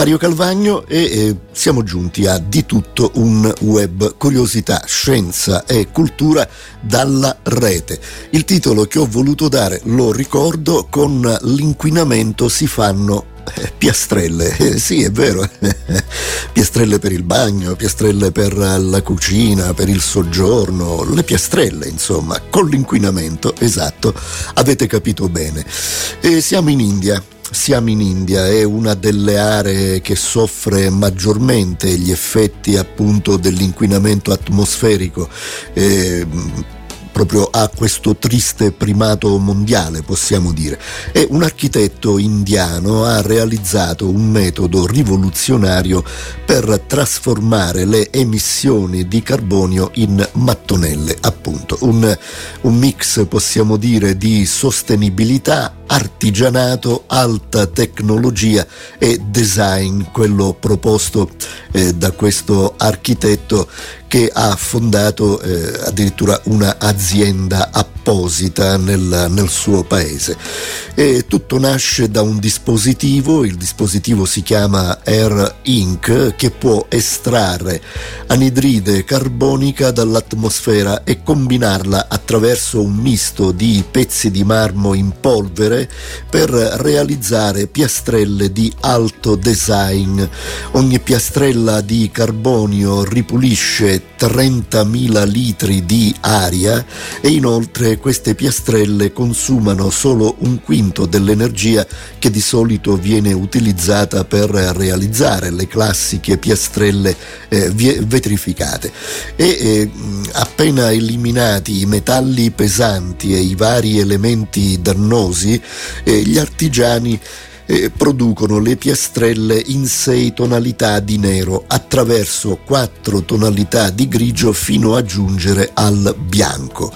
Mario Calvagno e eh, siamo giunti a Di tutto un web, curiosità, scienza e cultura dalla rete. Il titolo che ho voluto dare, lo ricordo, con l'inquinamento si fanno eh, piastrelle, eh, sì è vero, piastrelle per il bagno, piastrelle per la cucina, per il soggiorno, le piastrelle insomma, con l'inquinamento, esatto, avete capito bene. E siamo in India. Siamo in India, è una delle aree che soffre maggiormente gli effetti appunto dell'inquinamento atmosferico. Eh, proprio ha questo triste primato mondiale, possiamo dire. E un architetto indiano ha realizzato un metodo rivoluzionario per trasformare le emissioni di carbonio in mattonelle, appunto. Un, un mix, possiamo dire, di sostenibilità, artigianato, alta tecnologia e design, quello proposto eh, da questo architetto che ha fondato eh, addirittura un'azienda apposita nel, nel, suo paese. E tutto nasce da un dispositivo, il dispositivo si chiama Air Ink, che può estrarre anidride carbonica dall'atmosfera e combinarla attraverso un misto di pezzi di marmo in polvere per realizzare piastrelle di alto design. Ogni piastrella di carbonio ripulisce 30.000 litri di aria e inoltre queste piastrelle consumano solo un quinto dell'energia che di solito viene utilizzata per realizzare le classiche piastrelle eh, vetrificate e eh, appena eliminati i metalli pesanti e i vari elementi dannosi gli artigiani eh, producono le piastrelle in sei tonalità di nero attraverso quattro tonalità di grigio fino a giungere al bianco.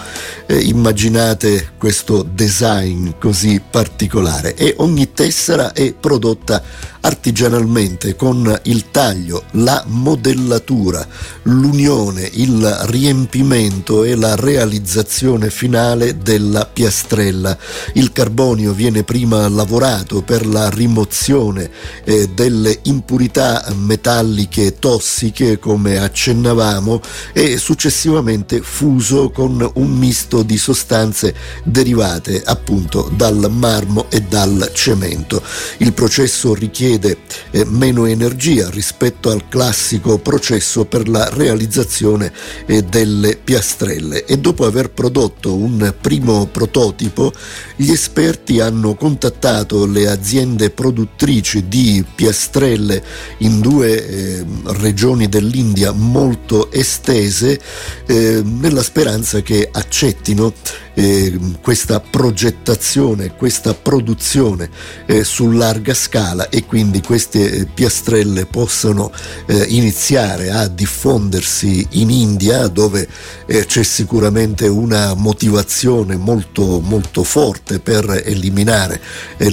Eh, immaginate questo design così particolare e ogni tessera è prodotta artigianalmente con il taglio, la modellatura, l'unione, il riempimento e la realizzazione finale della piastrella. Il carbonio viene prima lavorato per la rimozione eh, delle impurità metalliche tossiche come accennavamo e successivamente fuso con un misto di sostanze derivate appunto dal marmo e dal cemento. Il processo richiede eh, meno energia rispetto al classico processo per la realizzazione eh, delle piastrelle e dopo aver prodotto un primo prototipo gli esperti hanno contattato le aziende aziende produttrici di piastrelle in due eh, regioni dell'India molto estese eh, nella speranza che accettino eh, questa progettazione, questa produzione eh, su larga scala e quindi queste eh, piastrelle possano eh, iniziare a diffondersi in India dove c'è sicuramente una motivazione molto, molto forte per eliminare eh,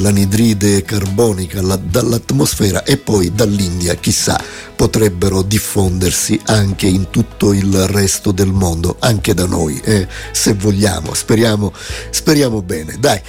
carbonica la, dall'atmosfera e poi dall'India chissà potrebbero diffondersi anche in tutto il resto del mondo, anche da noi, se vogliamo speriamo, speriamo bene. Dai.